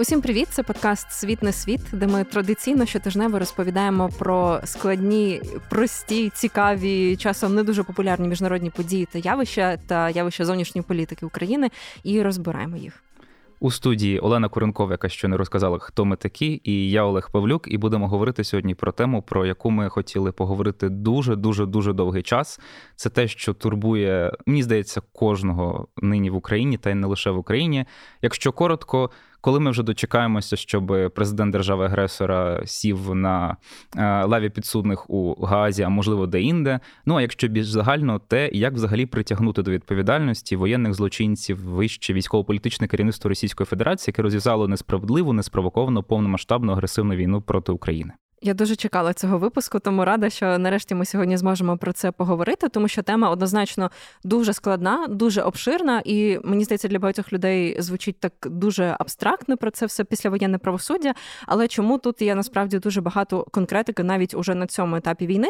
Усім привіт! Це подкаст Світ не світ, де ми традиційно щотижнево розповідаємо про складні, прості, цікаві, часом не дуже популярні міжнародні події та явища та явища зовнішньої політики України і розбираємо їх. У студії Олена Куренкова, яка ще не розказала, хто ми такі, і я Олег Павлюк, і будемо говорити сьогодні про тему, про яку ми хотіли поговорити дуже дуже дуже довгий час. Це те, що турбує, мені здається, кожного нині в Україні, та й не лише в Україні. Якщо коротко, коли ми вже дочекаємося, щоб президент держави-агресора сів на е, лаві підсудних у Гаазі, а можливо де-інде. Ну а якщо більш загально, те як взагалі притягнути до відповідальності воєнних злочинців вище військово-політичне керівництво Російської Федерації, яке розв'язало несправедливу, неспровоковану повномасштабну агресивну війну проти України. Я дуже чекала цього випуску, тому рада, що нарешті ми сьогодні зможемо про це поговорити, тому що тема однозначно дуже складна, дуже обширна, і мені здається, для багатьох людей звучить так дуже абстрактно про це все післявоєнне правосуддя. Але чому тут є насправді дуже багато конкретики навіть уже на цьому етапі війни?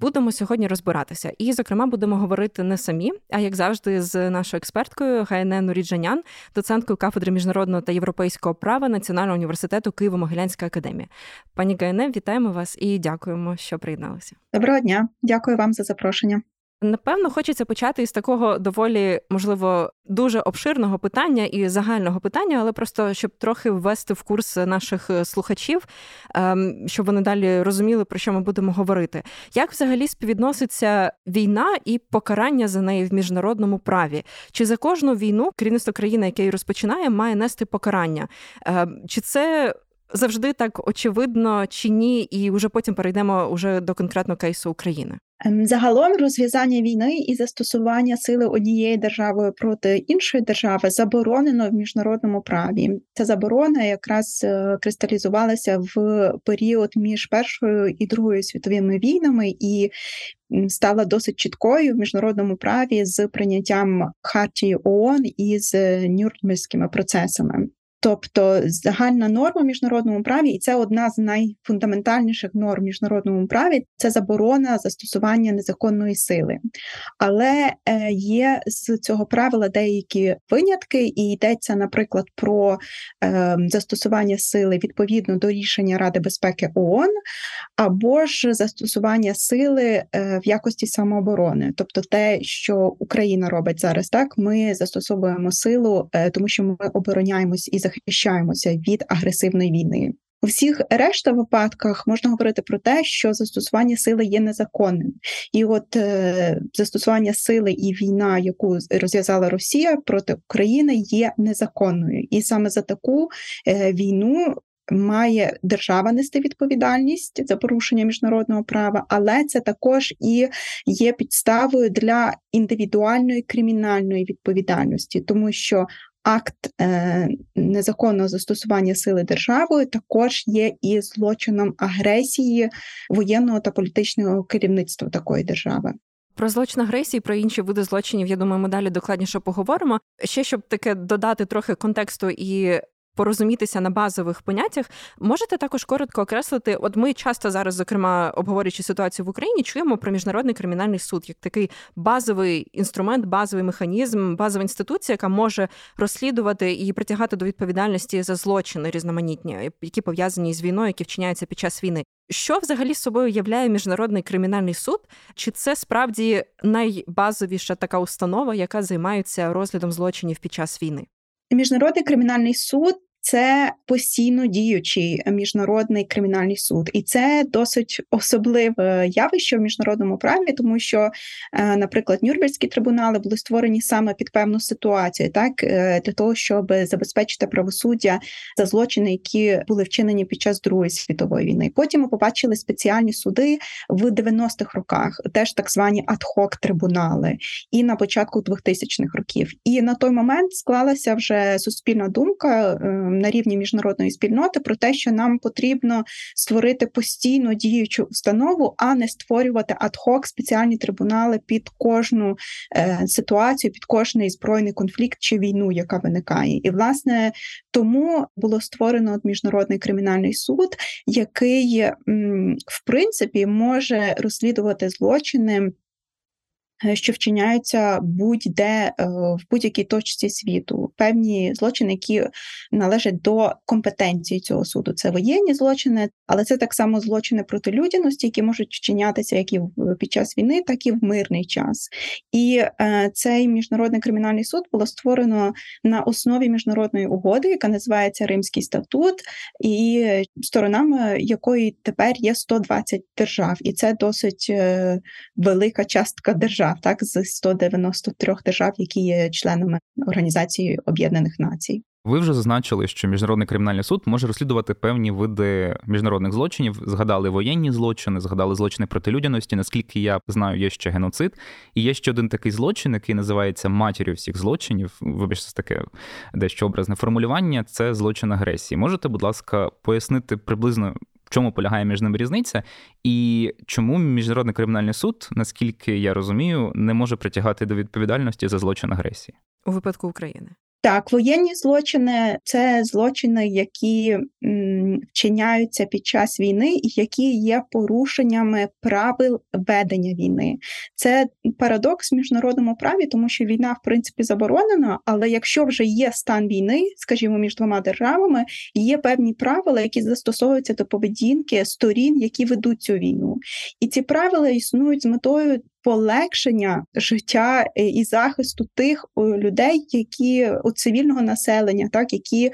Будемо сьогодні розбиратися, і, зокрема, будемо говорити не самі, а як завжди, з нашою експерткою Гайне Нуріджанян, доценткою кафедри міжнародного та європейського права Національного університету Києво-Могилянська академія. Пані Гайне, вітаємо вас і дякуємо, що приєдналися. Доброго дня, дякую вам за запрошення. Напевно, хочеться почати із такого доволі, можливо, дуже обширного питання і загального питання, але просто щоб трохи ввести в курс наших е, слухачів, ем, щоб вони далі розуміли, про що ми будемо говорити. Як взагалі співвідноситься війна і покарання за неї в міжнародному праві? Чи за кожну війну керівництво країни, яке її розпочинає, має нести покарання? Ем, чи це завжди так очевидно, чи ні? І вже потім перейдемо уже до конкретного кейсу України? Ем, загалом розв'язання війни і застосування сили однієї держави проти іншої держави заборонено в міжнародному праві. Ця заборона якраз е, кристалізувалася в період між першою і другою світовими війнами і стала досить чіткою в міжнародному праві з прийняттям хартії ООН і з Нюрнберзькими процесами. Тобто загальна норма в міжнародному праві, і це одна з найфундаментальніших норм в міжнародному праві це заборона застосування незаконної сили. Але е, є з цього правила деякі винятки, і йдеться, наприклад, про е, застосування сили відповідно до рішення Ради безпеки ООН, або ж застосування сили е, в якості самооборони, тобто те, що Україна робить зараз, так ми застосовуємо силу, тому що ми обороняємось і захищаємося від агресивної війни. У всіх решта випадках можна говорити про те, що застосування сили є незаконним, і от е, застосування сили і війна, яку розв'язала Росія проти України, є незаконною, і саме за таку е, війну. Має держава нести відповідальність за порушення міжнародного права, але це також і є підставою для індивідуальної кримінальної відповідальності, тому що акт е, незаконного застосування сили державою також є і злочином агресії воєнного та політичного керівництва такої держави. Про злочин агресії, про інші види злочинів, я думаю, ми далі докладніше поговоримо. Ще щоб таке додати трохи контексту і порозумітися на базових поняттях. Можете також коротко окреслити? От ми часто зараз, зокрема, обговорюючи ситуацію в Україні, чуємо про міжнародний кримінальний суд як такий базовий інструмент, базовий механізм, базова інституція, яка може розслідувати і притягати до відповідальності за злочини різноманітні, які пов'язані з війною, які вчиняються під час війни. Що взагалі собою являє міжнародний кримінальний суд? Чи це справді найбазовіша така установа, яка займається розглядом злочинів під час війни? Міжнародний кримінальний суд це постійно діючий міжнародний кримінальний суд, і це досить особливе явище в міжнародному праві, тому що, е, наприклад, Нюрнберзькі трибунали були створені саме під певну ситуацію, так е, для того, щоб забезпечити правосуддя за злочини, які були вчинені під час Другої світової війни. Потім ми побачили спеціальні суди в 90-х роках, теж так звані адхок трибунали, і на початку 2000-х років. І на той момент склалася вже суспільна думка. На рівні міжнародної спільноти про те, що нам потрібно створити постійно діючу установу, а не створювати адхок спеціальні трибунали під кожну е, ситуацію, під кожний збройний конфлікт чи війну, яка виникає. І власне тому було створено міжнародний кримінальний суд, який в принципі може розслідувати злочини що вчиняються будь-де е, в будь-якій точці світу. Певні злочини, які належать до компетенції цього суду. Це воєнні злочини, але це так само злочини проти людяності, які можуть вчинятися як і під час війни, так і в мирний час. І е, цей міжнародний кримінальний суд було створено на основі міжнародної угоди, яка називається Римський статут, і сторонами якої тепер є 120 держав, і це досить велика частка держав держав, так з 193 держав, які є членами Організації Об'єднаних Націй. Ви вже зазначили, що міжнародний кримінальний суд може розслідувати певні види міжнародних злочинів. Згадали воєнні злочини, згадали злочини проти людяності. Наскільки я знаю, є ще геноцид, і є ще один такий злочин, який називається матір'ю всіх злочинів. Вибачте, таке дещо образне формулювання. Це злочин агресії. Можете, будь ласка, пояснити приблизно в чому полягає між ними різниця, і чому міжнародний кримінальний суд, наскільки я розумію, не може притягати до відповідальності за злочин агресії у випадку України. Так, воєнні злочини це злочини, які вчиняються під час війни, і які є порушеннями правил ведення війни. Це парадокс в міжнародному праві, тому що війна, в принципі, заборонена. Але якщо вже є стан війни, скажімо, між двома державами, є певні правила, які застосовуються до поведінки сторін, які ведуть цю війну, і ці правила існують з метою полегшення життя е, і захисту тих людей, які у цивільного населення, так які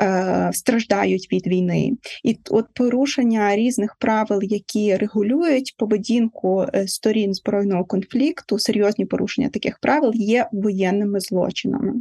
е, страждають від війни, і от порушення різних правил, які регулюють поведінку е, сторін збройного конфлікту, серйозні порушення таких правил є воєнними злочинами.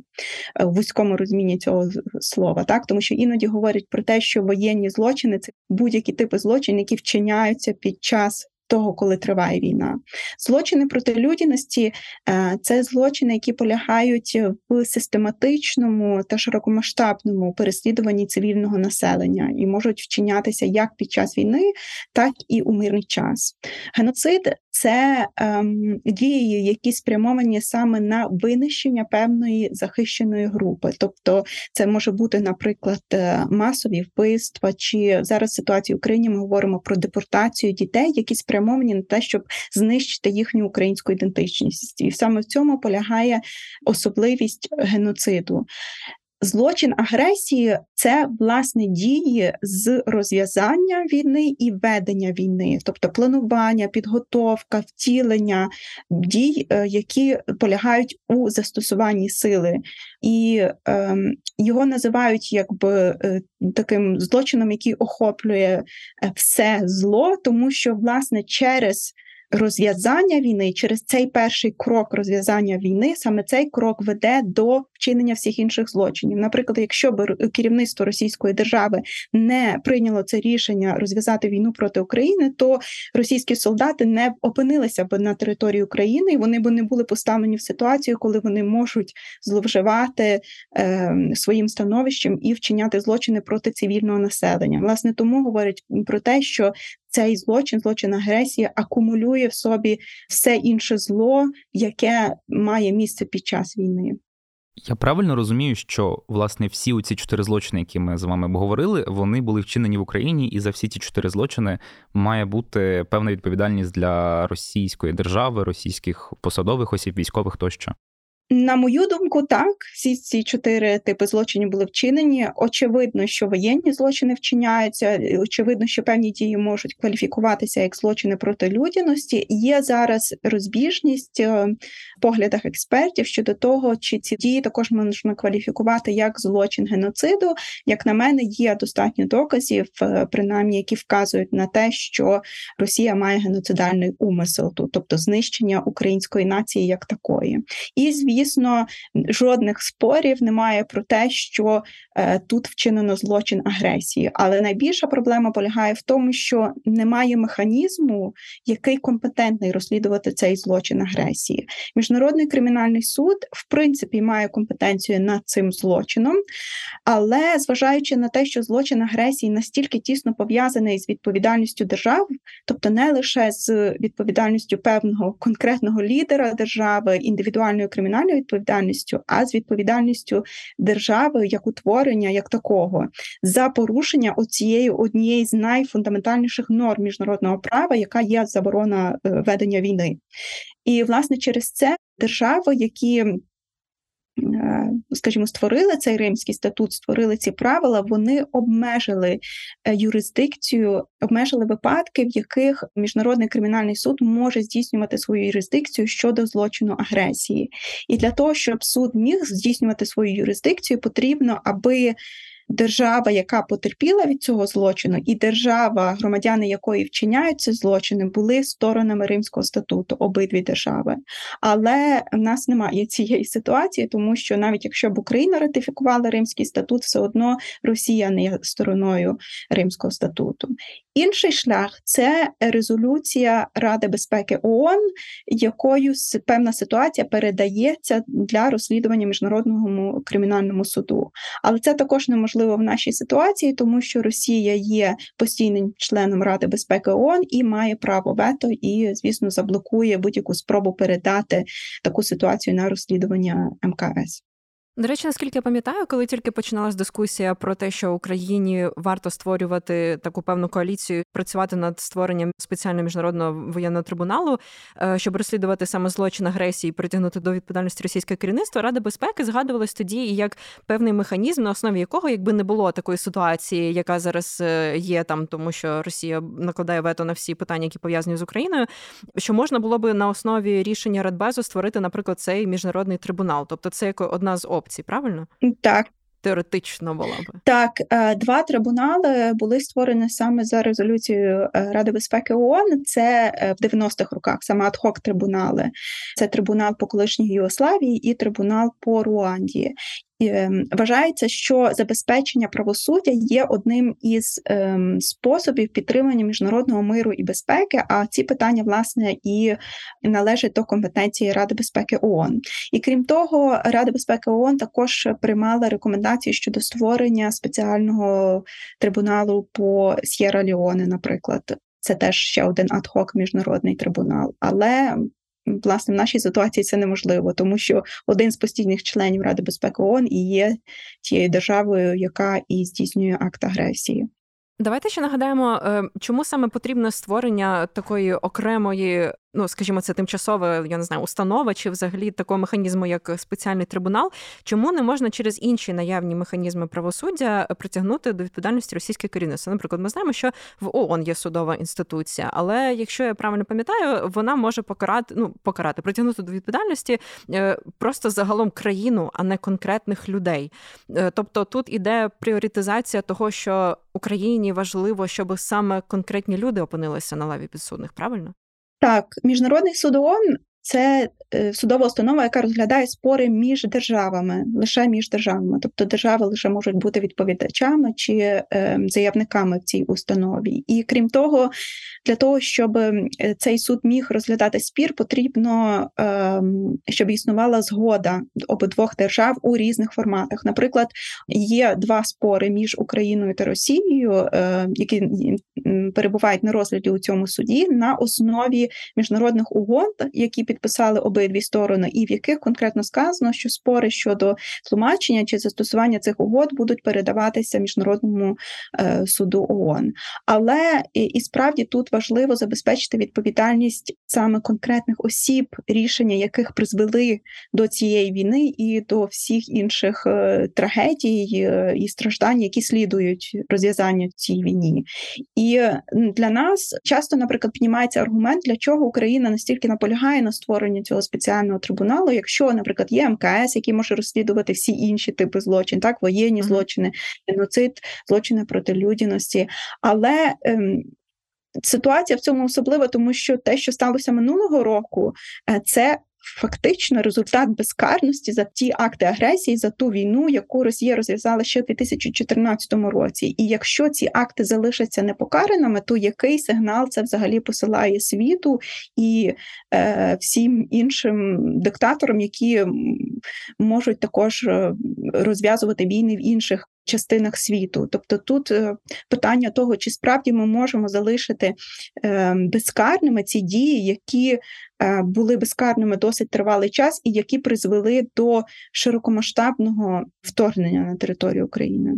Е, в вузькому розумінні цього слова, так? Тому що іноді говорять про те, що воєнні злочини це будь-які типи злочинів, які вчиняються під час того, коли триває війна. Злочини проти людяності е, це злочини, які полягають в систематичному та широкомасштабному переслідуванні цивільного населення і можуть вчинятися як під час війни, так і у мирний час. Геноцид це ем, дії, які спрямовані саме на винищення певної захищеної групи. Тобто, це може бути, наприклад, е, масові вбивства, чи зараз в ситуації в Україні ми говоримо про депортацію дітей, які спрямовані на те, щоб знищити їхню українську ідентичність, і саме в цьому полягає особливість геноциду. Злочин агресії це власне дії з розв'язання війни і ведення війни, тобто планування, підготовка, втілення дій, е, які полягають у застосуванні сили, і е, його називають якби е, таким злочином, який охоплює е, все зло, тому що власне через розв'язання війни через цей перший крок розв'язання війни, саме цей крок веде до вчинення всіх інших злочинів. Наприклад, якщо б керівництво Російської держави не прийняло це рішення розв'язати війну проти України, то російські солдати не опинилися б на території України, і вони б не були поставлені в ситуацію, коли вони можуть зловживати е, своїм становищем і вчиняти злочини проти цивільного населення. Власне, тому говорять про те, що цей злочин, злочин агресії, акумулює в собі все інше зло, яке має місце під час війни. Я правильно розумію, що власне всі ці чотири злочини, які ми з вами обговорили, вони були вчинені в Україні, і за всі ці чотири злочини має бути певна відповідальність для російської держави, російських посадових осіб, військових тощо. На мою думку, так всі ці чотири типи злочинів були вчинені. Очевидно, що воєнні злочини вчиняються. Очевидно, що певні дії можуть кваліфікуватися як злочини проти людяності. Є зараз розбіжність е, в поглядах експертів щодо того, чи ці дії також можна кваліфікувати як злочин геноциду. Як на мене, є достатньо доказів, е, принаймні, які вказують на те, що Росія має геноцидальний умисел, тобто знищення української нації як такої. І звісно, звісно, жодних спорів немає про те, що е, тут вчинено злочин агресії. Але найбільша проблема полягає в тому, що немає механізму, який компетентний розслідувати цей злочин агресії. Міжнародний кримінальний суд, в принципі, має компетенцію над цим злочином, але зважаючи на те, що злочин агресії настільки тісно пов'язаний з відповідальністю держави, тобто не лише з відповідальністю певного конкретного лідера держави, індивідуальної кримінальної кримінальною відповідальністю, а з відповідальністю держави як утворення, як такого, за порушення оцієї однієї з найфундаментальніших норм міжнародного права, яка є заборона е, ведення війни. І, власне, через це держави, які скажімо, створили цей римський статут, створили ці правила, вони обмежили е, юрисдикцію, обмежили випадки, в яких міжнародний кримінальний суд може здійснювати свою юрисдикцію щодо злочину агресії. І для того, щоб суд міг здійснювати свою юрисдикцію, потрібно, аби держава, яка потерпіла від цього злочину, і держава, громадяни якої вчиняють ці злочини, були сторонами Римського статуту, обидві держави. Але в нас немає цієї ситуації, тому що навіть якщо б Україна ратифікувала Римський статут, все одно Росія не є стороною Римського статуту. Інший шлях це резолюція Ради безпеки ООН, якою певна ситуація передається для розслідування міжнародному кримінальному суду. Але це також неможливо в нашій ситуації, тому що Росія є постійним членом Ради безпеки ООН і має право вето, і, звісно, заблокує будь-яку спробу передати таку ситуацію на розслідування МКС. До речі, наскільки я пам'ятаю, коли тільки починалась дискусія про те, що Україні варто створювати таку певну коаліцію, працювати над створенням спеціального міжнародного воєнного трибуналу, е, щоб розслідувати саме злочин агресії, і притягнути до відповідальності російське керівництво, Рада безпеки згадувалась тоді як певний механізм, на основі якого, якби не було такої ситуації, яка зараз е, є там, тому що Росія накладає вето на всі питання, які пов'язані з Україною, що можна було би на основі рішення Радбезу створити, наприклад, цей міжнародний трибунал, тобто це як одна з опцій правильно? Так. Теоретично була би так, е, два трибунали були створені саме за резолюцією е, Ради безпеки ООН. Це е, в 90-х роках саме адхок трибунали. Це трибунал по колишній Югославії і трибунал по Руанді. Ем, вважається, що забезпечення правосуддя є одним із ем, способів підтримання міжнародного миру і безпеки. А ці питання, власне, і належать до компетенції Ради безпеки ООН. І крім того, Рада безпеки ООН також приймала рекомендації щодо створення спеціального трибуналу по С'єра Ліоне, наприклад. Це теж ще один адхок міжнародний трибунал, але власне в нашій ситуації це неможливо, тому що один з постійних членів Ради безпеки ООН і є тією державою, яка і здійснює акт агресії. Давайте ще нагадаємо, е, чому саме потрібне створення такої окремої ну скажімо, це тимчасова, я не знаю, установа чи взагалі такого механізму, як спеціальний трибунал, чому не можна через інші наявні механізми правосуддя притягнути до відповідальності російське керівництво? Наприклад, ми знаємо, що в ООН є судова інституція, але якщо я правильно пам'ятаю, вона може покарати, ну покарати, притягнути до відповідальності е, просто загалом країну, а не конкретних людей. Е, тобто тут іде пріоритизація того, що Україні важливо, щоб саме конкретні люди опинилися на лаві підсудних, правильно? Так, міжнародний суд ООН це е, судова установа, яка розглядає спори між державами, лише між державами. Тобто держави лише можуть бути відповідачами чи ем, заявниками в цій установі. І крім того, для того, щоб ем, цей суд міг розглядати спір, потрібно, ем, щоб існувала згода обидвох держав у різних форматах. Наприклад, є два спори між Україною та Росією, які перебувають на розгляді у цьому суді на основі міжнародних угод, які підписали обидві сторони, і в яких конкретно сказано, що спори щодо тлумачення чи застосування цих угод будуть передаватися міжнародному е, суду ООН. Але і справді тут важливо забезпечити відповідальність саме конкретних осіб, рішення яких призвели до цієї війни і до всіх інших е, трагедій е, і страждань, які слідують розв'язанню цій війні. І для нас часто, наприклад, піднімається аргумент, для чого Україна настільки наполягає на створенні цього спеціального трибуналу, якщо, наприклад, є МКС, який може розслідувати всі інші типи злочин, так воєнні злочини, геноцид, злочини проти людяності. Але ем, ситуація в цьому особлива, тому що те, що сталося минулого року, е, це фактично результат безкарності за ті акти агресії, за ту війну, яку Росія розв'язала ще в 2014 році. І якщо ці акти залишаться непокараними, то який сигнал це взагалі посилає світу і е, всім іншим диктаторам, які можуть також е, розв'язувати війни в інших частинах світу. Тобто тут е, питання того, чи справді ми можемо залишити е, безкарними ці дії, які е, були безкарними досить тривалий час, і які призвели до широкомасштабного вторгнення на територію України.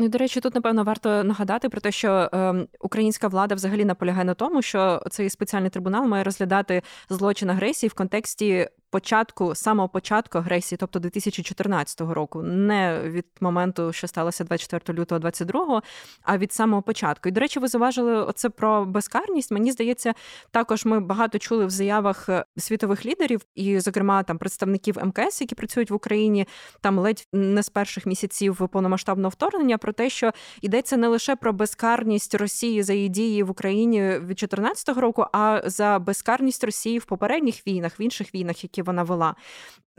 Ну до речі, тут напевно варто нагадати про те, що е, українська влада взагалі наполягає на тому, що цей спеціальний трибунал має розглядати злочин агресії в контексті початку, самого початку агресії, тобто 2014 року, не від моменту, що сталося 24 лютого 22, а від самого початку. І до речі, ви заважили оце про безкарність. Мені здається, також ми багато чули в заявах е, світових лідерів, і, зокрема, там представників МКС, які працюють в Україні, там ледь не з перших місяців повномасштабного вторгнення, про те, що йдеться не лише про безкарність Росії за її дії в Україні від 2014 року, а за безкарність Росії в попередніх війнах, в інших війнах, які вона вела.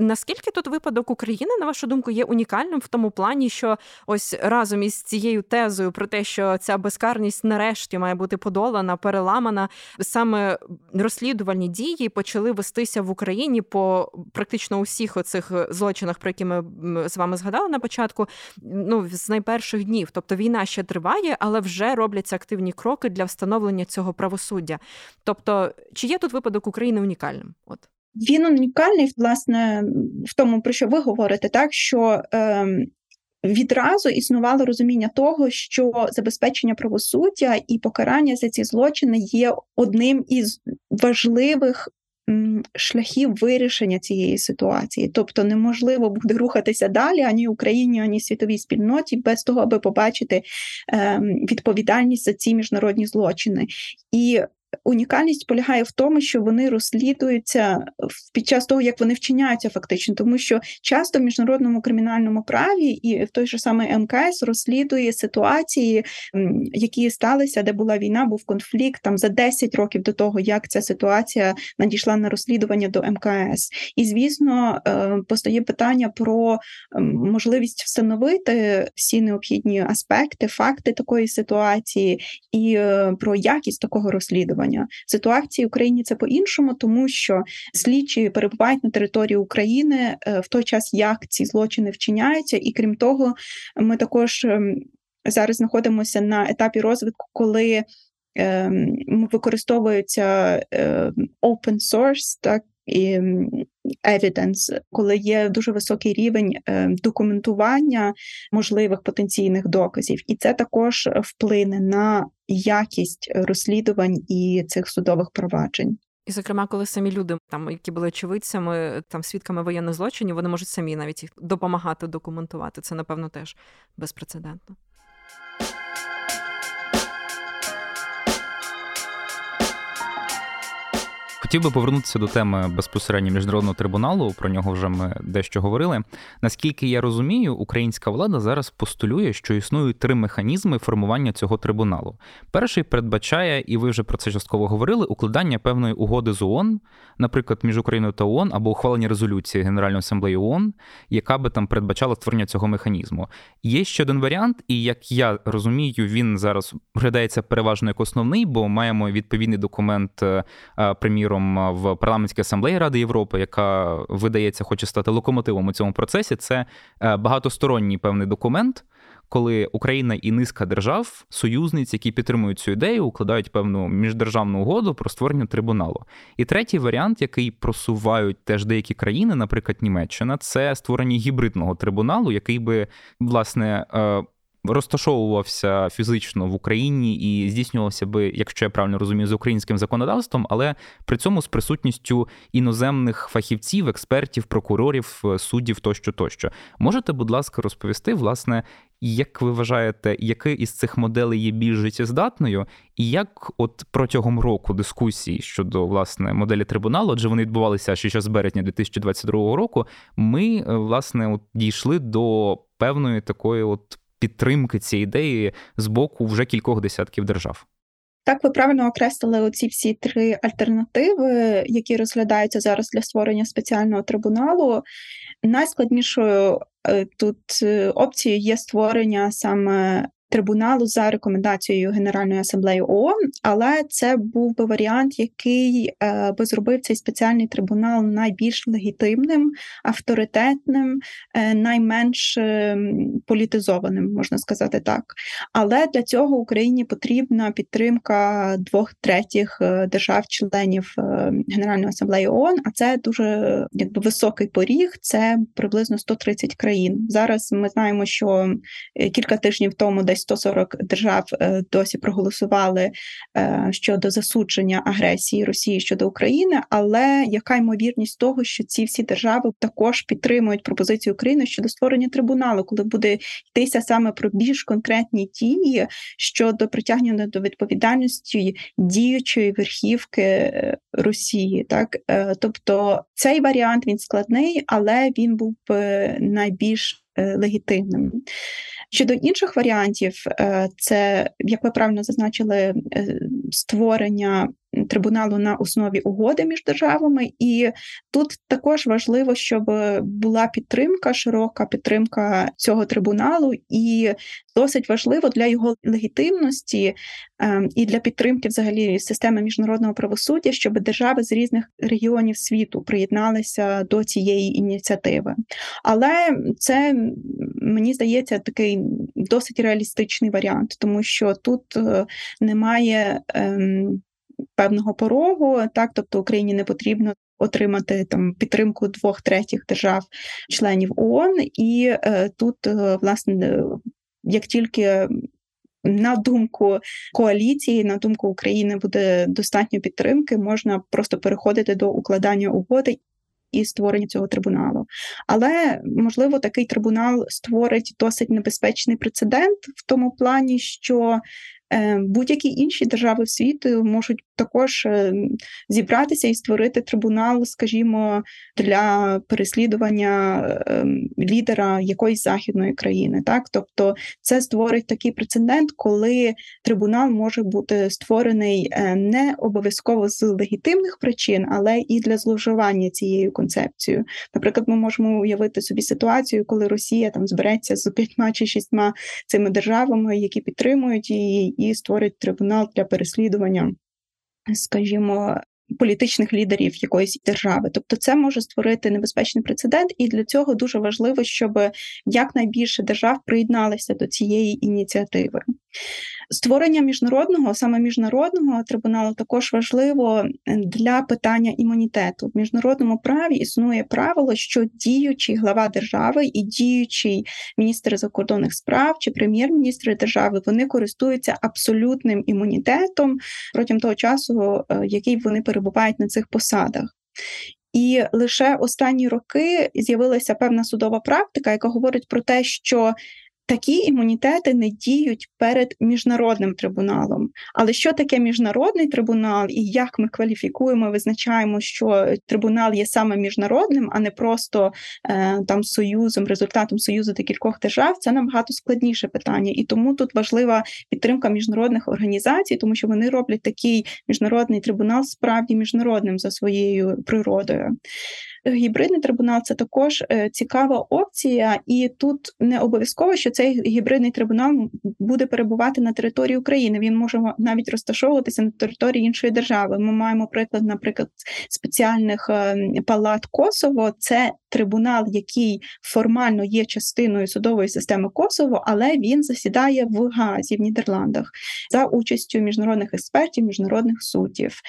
Наскільки тут випадок України, на вашу думку, є унікальним в тому плані, що ось разом із цією тезою про те, що ця безкарність нарешті має бути подолана, переламана, саме розслідувальні дії почали вестися в Україні по практично усіх оцих злочинах, про які ми з вами згадали на початку, ну з найперших днів. Тобто війна ще триває, але вже робляться активні кроки для встановлення цього правосуддя. Тобто, чи є тут випадок України унікальним? От. Він унікальний, власне, в тому, про що ви говорите, так що е, відразу існувало розуміння того, що забезпечення правосуддя і покарання за ці злочини є одним із важливих. Шляхів вирішення цієї ситуації, тобто неможливо буде рухатися далі ані Україні, ані світовій спільноті без того, аби побачити е, відповідальність за ці міжнародні злочини. І унікальність полягає в тому, що вони розслідуються під час того, як вони вчиняються фактично, тому що часто в міжнародному кримінальному праві і в той же самий МКС розслідує ситуації, які сталися, де була війна, був конфлікт там за 10 років до того, як ця ситуація надійшла на розслідування до МКС. І звісно, е, постає питання про можливість встановити всі необхідні аспекти, факти такої ситуації і е, про якість такого розслідування розслідування. Ситуації в Україні це по-іншому, тому що слідчі перебувають на території України е, в той час, як ці злочини вчиняються, і крім того, ми також ем, зараз знаходимося на етапі розвитку, коли використовуються використовується ем, open source, так і evidence, коли є дуже високий рівень документування можливих потенційних доказів, і це також вплине на якість розслідувань і цих судових проваджень. І, зокрема, коли самі люди, там які були очевидцями, там свідками воєнних злочинів, вони можуть самі навіть їх допомагати документувати. Це напевно теж безпрецедентно. Хотів би повернутися до теми безпосередньо міжнародного трибуналу. Про нього вже ми дещо говорили. Наскільки я розумію, українська влада зараз постулює, що існують три механізми формування цього трибуналу. Перший передбачає, і ви вже про це частково говорили, укладання певної угоди з ООН, наприклад, між Україною та ООН, або ухвалення резолюції Генеральної асамблеї ООН, яка би там передбачала створення цього механізму. Є ще один варіант, і як я розумію, він зараз виглядається переважно як основний, бо маємо відповідний документ, е, приміром лідером в парламентській асамблеї Ради Європи, яка видається, хоче стати локомотивом у цьому процесі. Це е, багатосторонній певний документ. Коли Україна і низка держав, союзниць, які підтримують цю ідею, укладають певну міждержавну угоду про створення трибуналу. І третій варіант, який просувають теж деякі країни, наприклад, Німеччина, це створення гібридного трибуналу, який би власне е, розташовувався фізично в Україні і здійснювався би, якщо я правильно розумію, з українським законодавством, але при цьому з присутністю іноземних фахівців, експертів, прокурорів, суддів тощо, тощо. Можете, будь ласка, розповісти, власне, як ви вважаєте, який із цих моделей є більш життєздатною, і як, от протягом року дискусій щодо власне моделі трибуналу, адже вони відбувалися ще з березня 2022 року, ми власне от дійшли до певної такої от підтримки цієї ідеї з боку вже кількох десятків держав. Так, ви правильно окреслили оці всі три альтернативи, які розглядаються зараз для створення спеціального трибуналу. Найскладнішою е, тут е, опцією є створення саме трибуналу за рекомендацією Генеральної асамблеї ООН, але це був би варіант, який е, би зробив цей спеціальний трибунал найбільш легітимним, авторитетним, е, найменш ем, політизованим, можна сказати так. Але для цього Україні потрібна підтримка двох третіх е, держав-членів Генеральної асамблеї ООН, а це дуже якби високий поріг. Це приблизно 130 країн. Зараз ми знаємо, що кілька тижнів тому десь 140 держав е, досі проголосували е, щодо засудження агресії Росії щодо України. Але яка ймовірність того, що ці всі держави також підтримують пропозицію України щодо створення трибуналу, коли буде йтися саме про більш конкретні дії щодо притягнення до відповідальності діючої верхівки е, Росії, так тобто цей варіант він складний, але він був найбільш легітимним. Щодо інших варіантів, е, це як ви правильно зазначили, е, створення трибуналу на основі угоди між державами, і тут також важливо, щоб була підтримка, широка підтримка цього трибуналу, і досить важливо для його легітимності ем, і для підтримки взагалі системи міжнародного правосуддя, щоб держави з різних регіонів світу приєдналися до цієї ініціативи. Але це мені здається такий досить реалістичний варіант, тому що тут е, немає. Ем, певного порогу, так тобто Україні не потрібно отримати там підтримку двох третіх держав-членів ООН, і е, тут е, власне як тільки на думку коаліції, на думку України, буде достатньо підтримки, можна просто переходити до укладання угоди. І створення цього трибуналу, але можливо такий трибунал створить досить небезпечний прецедент в тому плані, що Е, будь-які інші держави світу можуть також е, зібратися і створити трибунал, скажімо, для переслідування ем, лідера якоїсь західної країни. Так, тобто це створить такий прецедент, коли трибунал може бути створений е, не обов'язково з легітимних причин, але і для зловживання цією концепцією. Наприклад, ми можемо уявити собі ситуацію, коли Росія там збереться з п'ятьма чи шістьма цими державами, які підтримують її і створить трибунал для переслідування, скажімо. Політичних лідерів якоїсь держави, тобто це може створити небезпечний прецедент, і для цього дуже важливо, щоб якнайбільше держав приєдналися до цієї ініціативи. Створення міжнародного, саме міжнародного трибуналу, також важливо е, для питання імунітету. В міжнародному праві існує правило, що діючий глава держави і діючий міністр закордонних справ чи прем'єр-міністр держави вони користуються абсолютним імунітетом протягом того часу, е, який вони перебувають на цих посадах. І лише останні роки з'явилася певна судова практика, яка говорить про те, що такі імунітети не діють перед міжнародним трибуналом. Але що таке міжнародний трибунал і як ми кваліфікуємо, визначаємо, що трибунал є саме міжнародним, а не просто е, там союзом, результатом союзу декількох держав, це набагато складніше питання. І тому тут важлива підтримка міжнародних організацій, тому що вони роблять такий міжнародний трибунал справді міжнародним за своєю природою. Гібридний трибунал це також е, цікава опція, і тут не обов'язково, що цей гібридний трибунал буде перебувати на території України. Він може навіть розташовуватися на території іншої держави. Ми маємо приклад, наприклад, спеціальних е, палат Косово. Це трибунал, який формально є частиною судової системи Косово, але він засідає в Газі в Нідерландах за участю міжнародних експертів, міжнародних суддів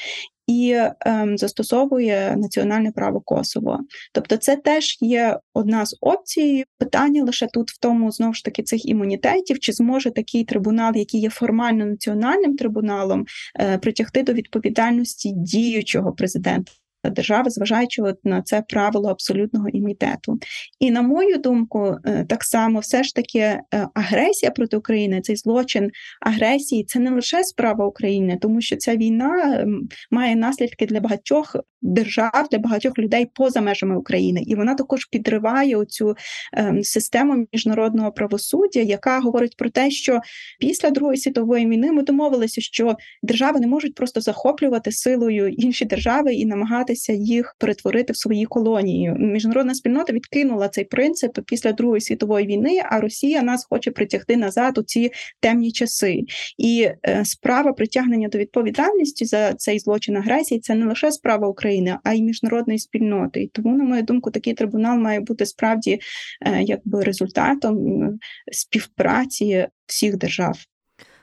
і ем, застосовує національне право Косово. Тобто, це теж є одна з опцій. Питання лише тут в тому, знову ж таки, цих імунітетів, чи зможе такий трибунал, який є формально національним трибуналом, е, притягти до відповідальності діючого президента держави, зважаючи от на це правило абсолютного імунітету. І на мою думку, е, так само все ж таки е, агресія проти України, цей злочин агресії, це не лише справа України, тому що ця війна ем, має наслідки для багатьох держав, для багатьох людей поза межами України, і вона також підриває оцю ем, систему міжнародного правосуддя, яка говорить про те, що після Другої світової війни ми домовилися, що держави не можуть просто захоплювати силою інші держави і намагати намагатися їх перетворити в свої колонії. Міжнародна спільнота відкинула цей принцип після Другої світової війни, а Росія нас хоче притягти назад у ці темні часи. І е, справа притягнення до відповідальності за цей злочин агресії це не лише справа України, а й міжнародної спільноти. І тому, на мою думку, такий трибунал має бути справді е, якби результатом співпраці всіх держав.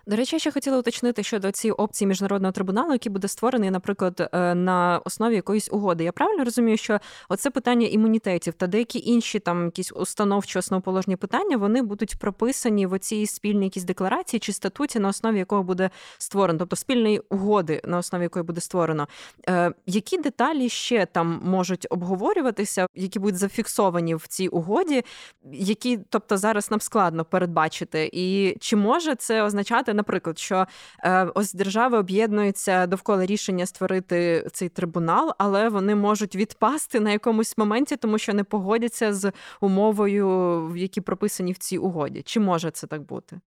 До речі, я ще хотіла уточнити щодо цієї опції міжнародного трибуналу, який буде створений, наприклад, е, на основі якоїсь угоди. Я правильно розумію, що оце питання імунітетів та деякі інші там якісь установчі основоположні питання вони будуть прописані в оцій спільній якійсь декларації чи статуті, на основі якого буде створено, тобто спільної угоди, на основі якої буде створено. Е, Які деталі ще там можуть обговорюватися, які будуть зафіксовані в цій угоді, які, тобто, зараз нам складно передбачити, і чи може це означати? Наприклад, що е, ось держави об'єднуються довкола рішення створити цей трибунал, але вони можуть відпасти на якомусь моменті, тому що не погодяться з умовою, які прописані в цій угоді. Чи може це так бути?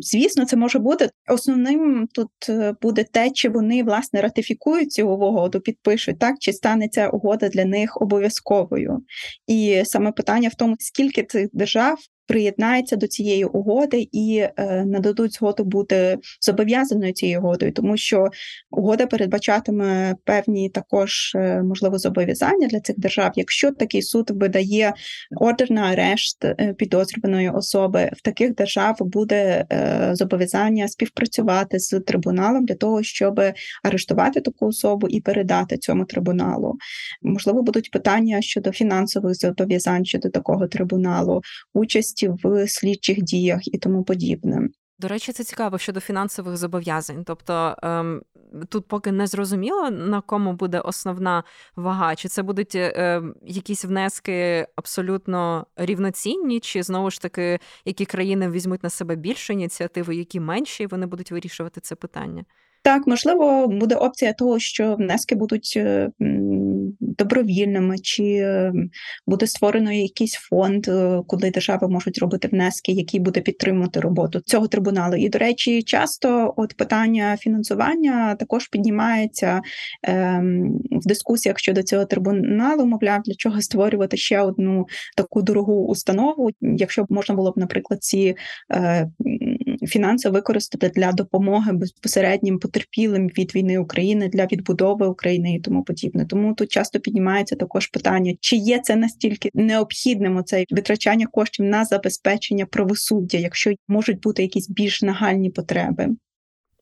Звісно, це може бути основним тут е, буде те, чи вони власне ратифікують цю угоду, підпишуть так, чи стане ця угода для них обов'язковою. І саме питання в тому, скільки цих держав приєднається до цієї угоди і е, нададуть згоду бути зобов'язаною цією угодою, тому що угода передбачатиме певні також е, можливо зобов'язання для цих держав. Якщо такий суд видає ордер на арешт е, підозрюваної особи, в таких держав буде зобов'язання співпрацювати з трибуналом для того, щоб арештувати таку особу і передати цьому трибуналу. Можливо, будуть питання щодо фінансових зобов'язань щодо такого трибуналу, участь участі в слідчих діях і тому подібне. До речі, це цікаво щодо фінансових зобов'язань. Тобто ем, тут поки не зрозуміло, на кому буде основна вага, чи це будуть е, якісь внески абсолютно рівноцінні, чи знову ж таки які країни візьмуть на себе більше ініціативи, які менші, і вони будуть вирішувати це питання. Так, можливо, буде опція того, що внески будуть е, добровільними, чи е, буде створено якийсь фонд, е, куди держави можуть робити внески, який буде підтримувати роботу цього трибуналу. І, до речі, часто от питання фінансування також піднімається ем, в дискусіях щодо цього трибуналу. Мовляв, для чого створювати ще одну таку дорогу установу, якщо б можна було б, наприклад, ці фінанси використати для допомоги безпосереднім потерпілим від війни України для відбудови України і тому подібне. Тому тут часто піднімається також питання, чи є це настільки необхідним оце витрачання коштів на забезпечення правосуддя, якщо можуть бути якісь більш нагальні потреби.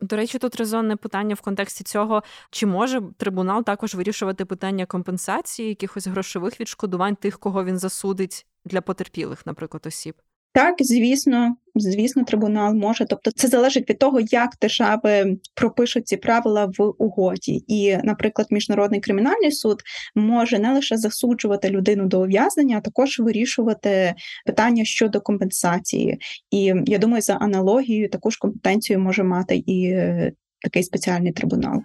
До речі, тут резонне питання в контексті цього, чи може трибунал також вирішувати питання компенсації, якихось грошових відшкодувань тих, кого він засудить для потерпілих, наприклад, осіб. Так, звісно, звісно, трибунал може. Тобто, це залежить від того, як держави пропишуть ці правила в угоді. І, наприклад, міжнародний кримінальний суд може не лише засуджувати людину до ув'язнення, а також вирішувати питання щодо компенсації. І я думаю, за аналогією таку ж компетенцію може мати і е, такий спеціальний трибунал.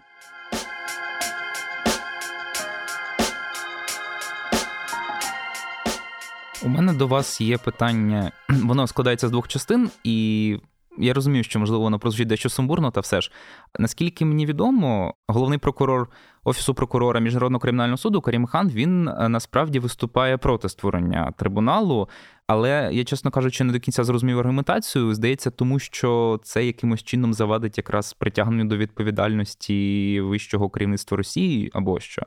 У мене до вас є питання, воно складається з двох частин, і я розумію, що можливо воно прозвучить дещо сумбурно, та все ж. Наскільки мені відомо, головний прокурор Офісу прокурора Міжнародного кримінального суду Карім Хан він е, насправді виступає проти створення трибуналу. Але я, чесно кажучи, не до кінця зрозумів аргументацію. Здається, тому що це якимось чином завадить якраз притягненню до відповідальності вищого керівництва Росії або що.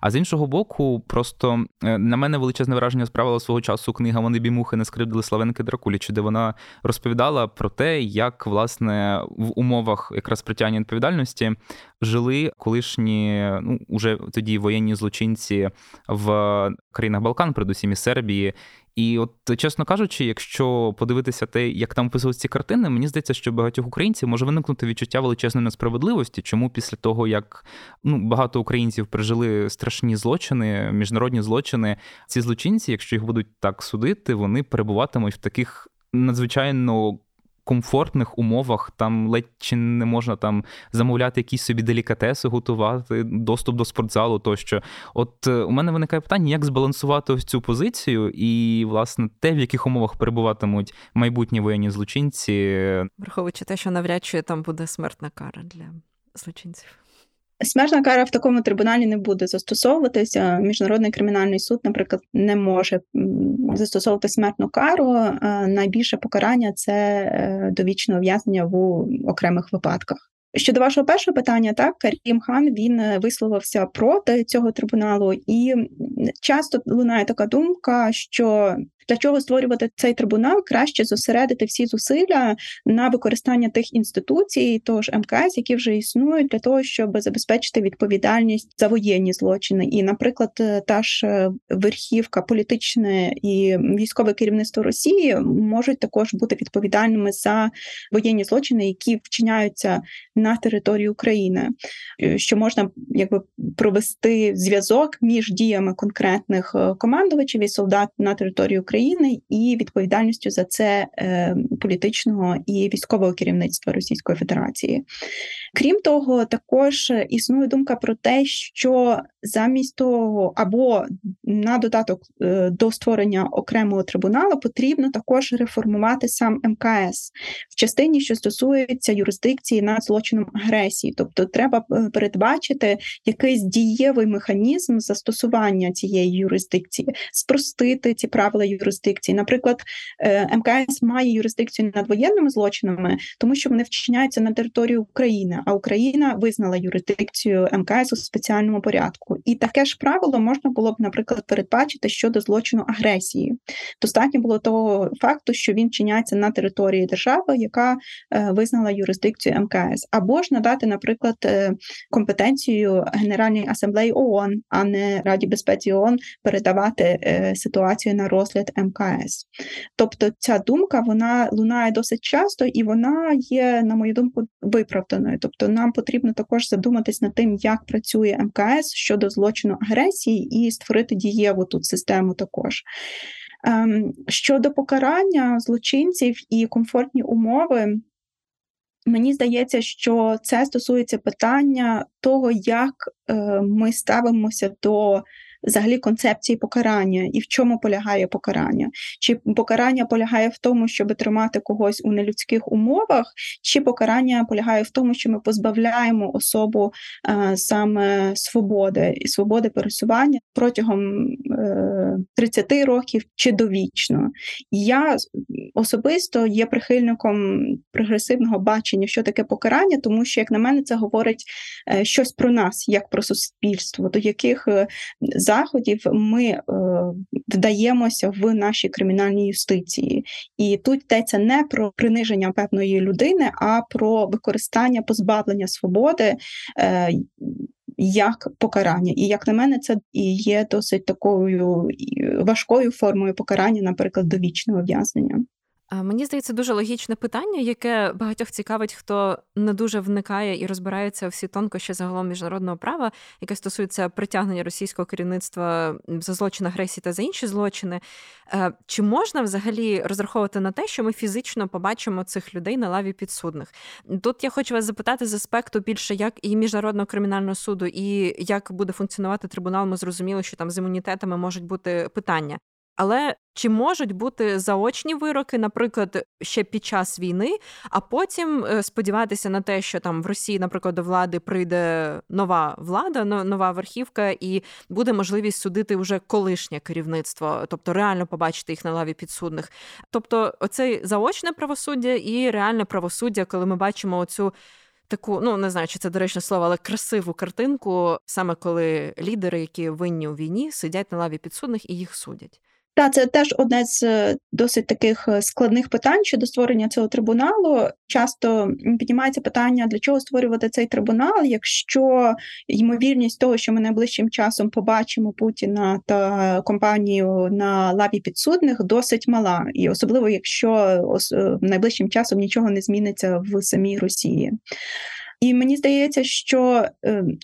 А з іншого боку, просто е, на мене величезне враження справила свого часу книга Вони бімухи не скривдили Славенки Дракулічі, де вона розповідала про те, як власне в умовах якраз притягнення відповідальності жили колишні, ну уже тоді воєнні злочинці в країнах Балкан, передусім і Сербії. І от, чесно кажучи, якщо подивитися те, як там описувалися ці картини, мені здається, що багатьох українців може виникнути відчуття величезної несправедливості, чому після того, як ну, багато українців пережили страшні злочини, міжнародні злочини, ці злочинці, якщо їх будуть так судити, вони перебуватимуть в таких надзвичайно комфортних умовах, там ледь чи не можна там замовляти якісь собі делікатеси, готувати, доступ до спортзалу тощо. От е, у мене виникає питання, як збалансувати ось цю позицію, і, власне, те, в яких умовах перебуватимуть майбутні воєнні злочинці, враховуючи те, що навряд чи там буде смертна кара для злочинців. Смертна кара в такому трибуналі не буде застосовуватися. Міжнародний кримінальний суд, наприклад, не може застосовувати смертну кару. Найбільше покарання це е, довічне ув'язнення в окремих випадках. Щодо вашого першого питання, так Карім Хан він е, висловився проти цього трибуналу, і часто лунає така думка, що для чого створювати цей трибунал? Краще зосередити всі зусилля на використання тих інституцій, того ж МКС, які вже існують, для того, щоб забезпечити відповідальність за воєнні злочини. І, наприклад, е, та ж е, верхівка, політичне і військове керівництво Росії можуть також бути відповідальними за воєнні злочини, які вчиняються на території України, е, що можна якби провести зв'язок між діями конкретних командувачів і солдат на території України. України і відповідальністю за це е, політичного і військового керівництва Російської Федерації. Крім того, також існує думка про те, що замість того або на додаток е, до створення окремого трибуналу потрібно також реформувати сам МКС в частині, що стосується юрисдикції над злочином агресії, тобто треба е, передбачити якийсь дієвий механізм застосування цієї юрисдикції, спростити ці правила юрисдикції. Наприклад, е, МКС має юрисдикцію над воєнними злочинами, тому що вони вчиняються на території України, а Україна визнала юрисдикцію МКС у спеціальному порядку. І таке ж правило можна було б, наприклад, передбачити щодо злочину агресії. Достатньо було того факту, що він чиняється на території держави, яка е, визнала юрисдикцію МКС, або ж надати, наприклад, е, компетенцію Генеральній асамблеї ООН, а не Раді безпеці ООН передавати е, ситуацію на розгляд МКС. Тобто ця думка вона лунає досить часто і вона є, на мою думку, виправданою. Тобто, нам потрібно також задуматись над тим, як працює МКС щодо злочину агресії, і створити дієву тут систему також. Ем, щодо покарання злочинців і комфортні умови, мені здається, що це стосується питання того, як е, ми ставимося до взагалі концепції покарання і в чому полягає покарання? Чи покарання полягає в тому, щоб тримати когось у нелюдських умовах, чи покарання полягає в тому, що ми позбавляємо особу а, саме свободи і свободи пересування протягом е, 30 років чи довічно? Я особисто є прихильником прогресивного бачення, що таке покарання, тому що, як на мене, це говорить е, щось про нас, як про суспільство, до яких е, заходів ми е, вдаємося в нашій кримінальній юстиції, і тут йдеться не про приниження певної людини, а про використання позбавлення свободи. Як покарання, і як на мене, це і є досить такою важкою формою покарання, наприклад, довічного ув'язнення. Мені здається, дуже логічне питання, яке багатьох цікавить, хто не дуже вникає і розбирається у всі тонкощі загалом міжнародного права, яке стосується притягнення російського керівництва за злочин агресії та за інші злочини. Е, чи можна взагалі розраховувати на те, що ми фізично побачимо цих людей на лаві підсудних? Тут я хочу вас запитати з аспекту більше як і міжнародного кримінального суду, і як буде функціонувати трибунал. Ми зрозуміли, що там з імунітетами можуть бути питання. Але чи можуть бути заочні вироки, наприклад, ще під час війни, а потім е, сподіватися на те, що там в Росії, наприклад, до влади прийде нова влада, нова верхівка, і буде можливість судити вже колишнє керівництво, тобто реально побачити їх на лаві підсудних. Тобто, оце заочне правосуддя і реальне правосуддя, коли ми бачимо оцю. Таку, ну не знаю, чи це доречне слово, але красиву картинку, саме коли лідери, які винні у війні, сидять на лаві підсудних і їх судять. Та це теж одне з е, досить таких е, складних питань щодо створення цього трибуналу. Часто піднімається питання, для чого створювати цей трибунал, якщо ймовірність того, що ми найближчим часом побачимо Путіна та компанію на лаві підсудних, досить мала, і особливо якщо е, найближчим часом нічого не зміниться в самій Росії. І мені здається, що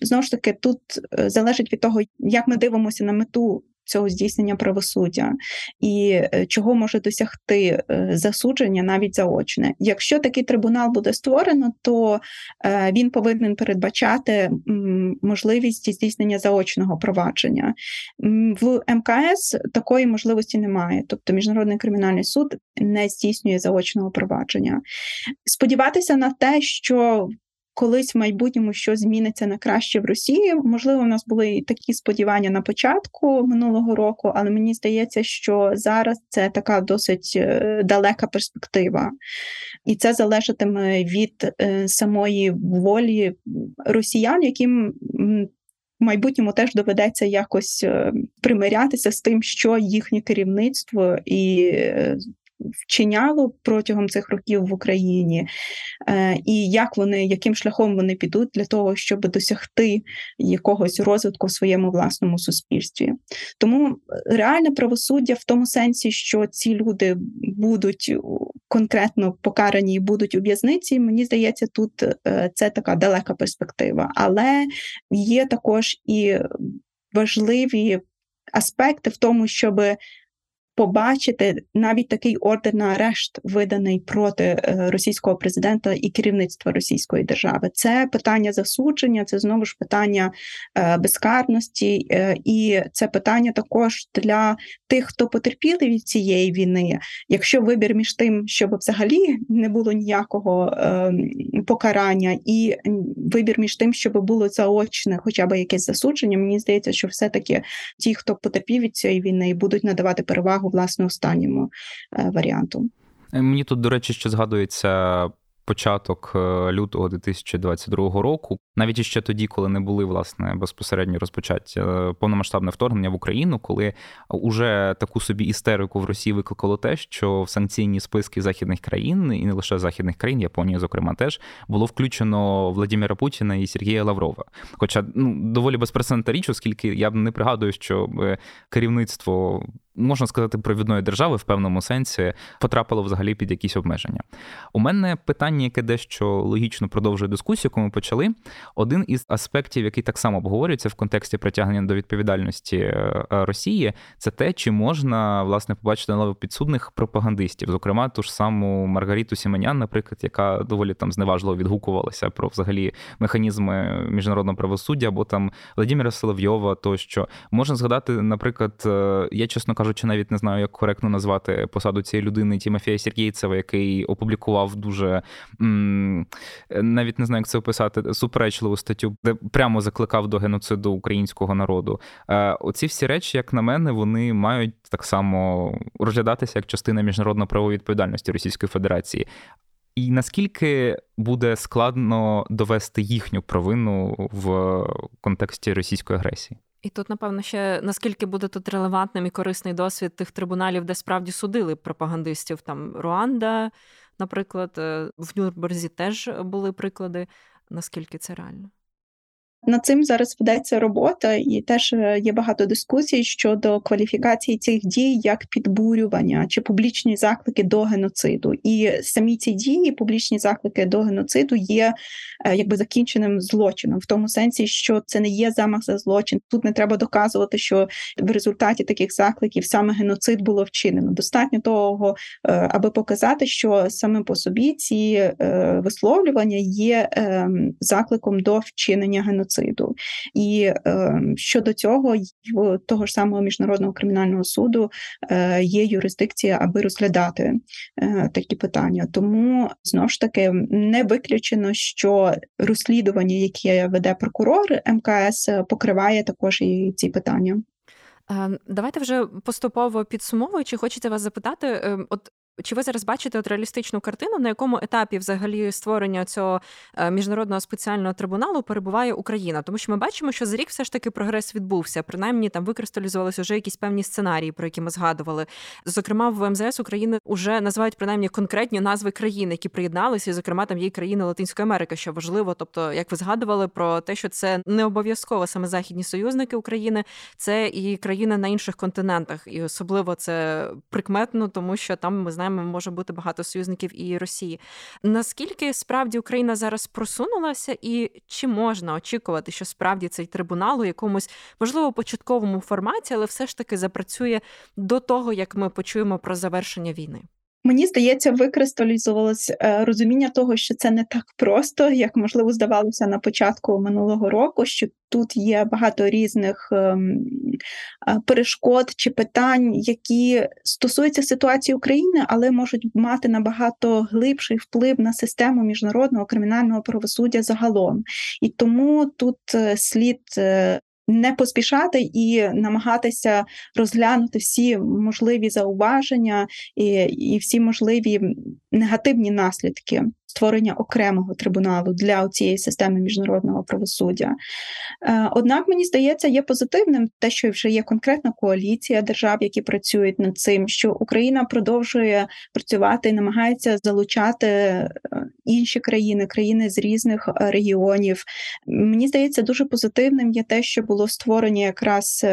знову ж таки тут залежить від того, як ми дивимося на мету цього здійснення правосуддя і е, чого може досягти е, засудження навіть заочне. Якщо такий трибунал буде створено, то е, він повинен передбачати можливість здійснення заочного провадження. В МКС такої можливості немає, тобто Міжнародний кримінальний суд не здійснює заочного провадження. Сподіватися на те, що колись в майбутньому щось зміниться на краще в Росії. Можливо, у нас були такі сподівання на початку минулого року, але мені здається, що зараз це така досить е, далека перспектива, і це залежатиме від е, самої волі росіян, яким в майбутньому теж доведеться якось е, примирятися з тим, що їхнє керівництво і вчиняло протягом цих років в Україні, е, і як вони, яким шляхом вони підуть для того, щоб досягти якогось розвитку в своєму власному суспільстві. Тому реальне правосуддя в тому сенсі, що ці люди будуть конкретно покарані і будуть у в'язниці, мені здається, тут е, це така далека перспектива, але є також і важливі аспекти в тому, щоб побачити навіть такий ордер на арешт, виданий проти е, російського президента і керівництва Російської держави. Це питання засудження, це знову ж питання е, безкарності, е, і це питання також для тих, хто потерпіли від цієї війни. Якщо вибір між тим, щоб взагалі не було ніякого покарання, і вибір між тим, щоб було заочне, хоча б якесь засудження, мені здається, що все таки ті, хто потерпів від цієї війни, будуть надавати перевагу увагу власне останньому е, варіанту. Е, мені тут, до речі, ще згадується початок е, лютого 2022 року, навіть іще тоді, коли не були власне безпосередньо розпочаті повномасштабне вторгнення в Україну, коли уже таку собі істерику в Росії викликало те, що в санкційні списки західних країн і не лише західних країн, Японії, зокрема, теж було включено Владимира Путіна і Сергія Лаврова. Хоча ну доволі безпрецедентна річ, оскільки я не пригадую, що керівництво можна сказати, провідної держави в певному сенсі потрапило взагалі під якісь обмеження. У мене питання, яке дещо логічно продовжує дискусію, яку ми почали. Один із аспектів, який так само обговорюється в контексті притягнення до відповідальності е, Росії, це те, чи можна власне побачити нових підсудних пропагандистів, зокрема ту ж саму Маргаріту Сіменян, наприклад, яка доволі там зневажливо відгукувалася про взагалі механізми міжнародного правосуддя, або там Владимира Соловйова, тощо можна згадати, наприклад, е, я чесно кажучи, кажучи, навіть не знаю, як коректно назвати посаду цієї людини Тімофія Сергійцева, який опублікував дуже навіть не знаю, як це описати, суперечливу статтю, де прямо закликав до геноциду українського народу. Е, оці всі речі, як на мене, вони мають так само розглядатися як частина міжнародно-правової відповідальності Російської Федерації. І наскільки буде складно довести їхню провину в контексті російської агресії? І тут, напевно, ще наскільки буде тут релевантним і корисний досвід тих трибуналів, де справді судили пропагандистів, там Руанда, наприклад, е, в Нюрнберзі теж були приклади. Наскільки це реально? Над цим зараз ведеться робота, і теж е, є багато дискусій щодо кваліфікації цих дій як підбурювання чи публічні заклики до геноциду. І самі ці дії, публічні заклики до геноциду, є е, якби закінченим злочином, в тому сенсі, що це не є замах за злочин. Тут не треба доказувати, що в результаті таких закликів саме геноцид було вчинено. Достатньо того, е, аби показати, що саме по собі ці висловлювання є ем, закликом до вчинення геноциду геноциду. І е, щодо цього, того ж самого міжнародного кримінального суду е, є юрисдикція, аби розглядати е, такі питання. Тому знову ж таки не виключено, що розслідування, яке веде прокурор МКС, покриває також і ці питання. Е, давайте вже поступово підсумовуючи, хочеться вас запитати, е, от чи ви зараз бачите от реалістичну картину, на якому етапі взагалі створення цього е, міжнародного спеціального трибуналу перебуває Україна? Тому що ми бачимо, що за рік все ж таки прогрес відбувся. Принаймні там викристалізувалися вже якісь певні сценарії, про які ми згадували. Зокрема, в МЗС України вже називають принаймні конкретні назви країн, які приєдналися, і зокрема там є країни Латинської Америки, що важливо. Тобто, як ви згадували про те, що це не обов'язково саме західні союзники України, це і країни на інших континентах, і особливо це прикметно, тому що там ми знаємо знаємо, може бути багато союзників і Росії. Наскільки справді Україна зараз просунулася, і чи можна очікувати, що справді цей трибунал у якомусь можливо початковому форматі, але все ж таки запрацює до того, як ми почуємо про завершення війни? Мені здається, викристалізувалось е, розуміння того, що це не так просто, як можливо здавалося на початку минулого року. Що тут є багато різних ем, перешкод чи питань, які стосуються ситуації України, але можуть мати набагато глибший вплив на систему міжнародного кримінального правосуддя загалом. І тому тут е, слід е, не поспішати і намагатися розглянути всі можливі зауваження і, і всі можливі негативні наслідки створення окремого трибуналу для цієї системи міжнародного правосуддя. Е, однак мені здається, є позитивним те, що вже є конкретна коаліція держав, які працюють над цим, що Україна продовжує працювати і намагається залучати е, інші країни, країни з різних е, регіонів. Мені здається, дуже позитивним є те, що було створення якраз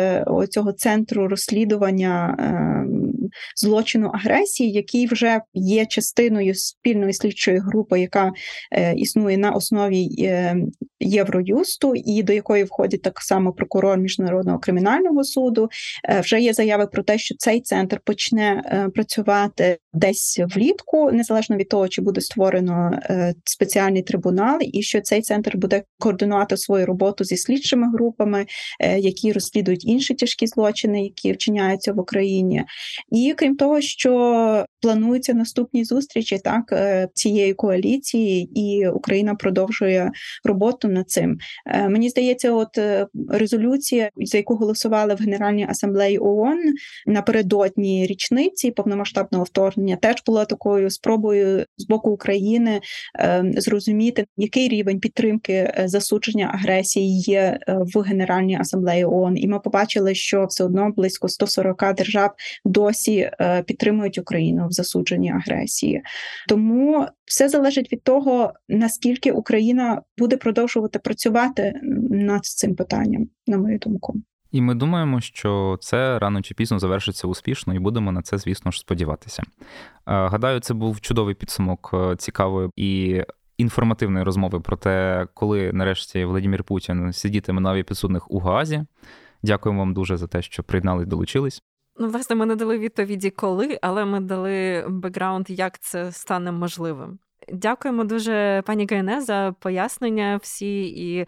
цього центру розслідування ем, злочину агресії, який вже є частиною спільної слідчої групи, яка е, існує на основі е, Євроюсту, і до якої входить так само прокурор міжнародного кримінального суду. Е, вже є заяви про те, що цей центр почне е, працювати десь влітку, незалежно від того, чи буде створено е, спеціальний трибунал, і що цей центр буде координувати свою роботу зі слідчими групами, які розслідують інші тяжкі злочини, які вчиняються в Україні. І крім того, що плануються наступні зустрічі так цієї коаліції, і Україна продовжує роботу над цим. Е, мені здається, от е, резолюція, за яку голосували в Генеральній асамблеї ООН напередодні річниці повномасштабного вторгнення, теж була такою спробою з боку України зрозуміти, який рівень підтримки засудження агресії є в Генеральній асамблеї ООН. І ми побачили, що все одно близько 140 держав досі підтримують Україну в засудженні агресії. Тому все залежить від того, наскільки Україна буде продовжувати працювати над цим питанням, на мою думку. І ми думаємо, що це рано чи пізно завершиться успішно, і будемо на це, звісно ж, сподіватися. Гадаю, це був чудовий підсумок е, цікавої і інформативної розмови про те, коли нарешті Владимир Путін сидітиме на підсудних у Гаазі. Дякуємо вам дуже за те, що приєднали і долучились. Ну, власне, ми не дали відповіді коли, але ми дали бекграунд, як це стане можливим. Дякуємо дуже пані Гайне за пояснення всі і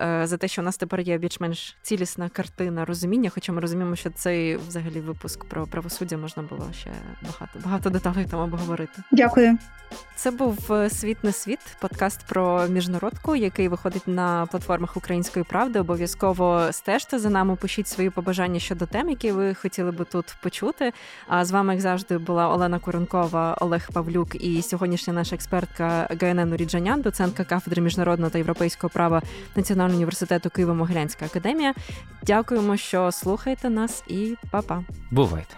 е, за те, що у нас тепер є більш-менш цілісна картина розуміння. Хоча ми розуміємо, що цей взагалі випуск про правосуддя можна було ще багато багато деталей там обговорити. Дякую. Це був е, світ не світ, подкаст про міжнародку, який виходить на платформах Української правди. Обов'язково стежте за нами, пишіть свої побажання щодо тем, які ви хотіли би тут почути. А з вами, як завжди, була Олена Куренкова, Олег Павлюк і сьогоднішня наша експертка ГНН Уріджанян, доцентка кафедри міжнародного та європейського права Національного університету Києво-Могилянська академія. Дякуємо, що слухаєте нас, і па-па. Бувайте.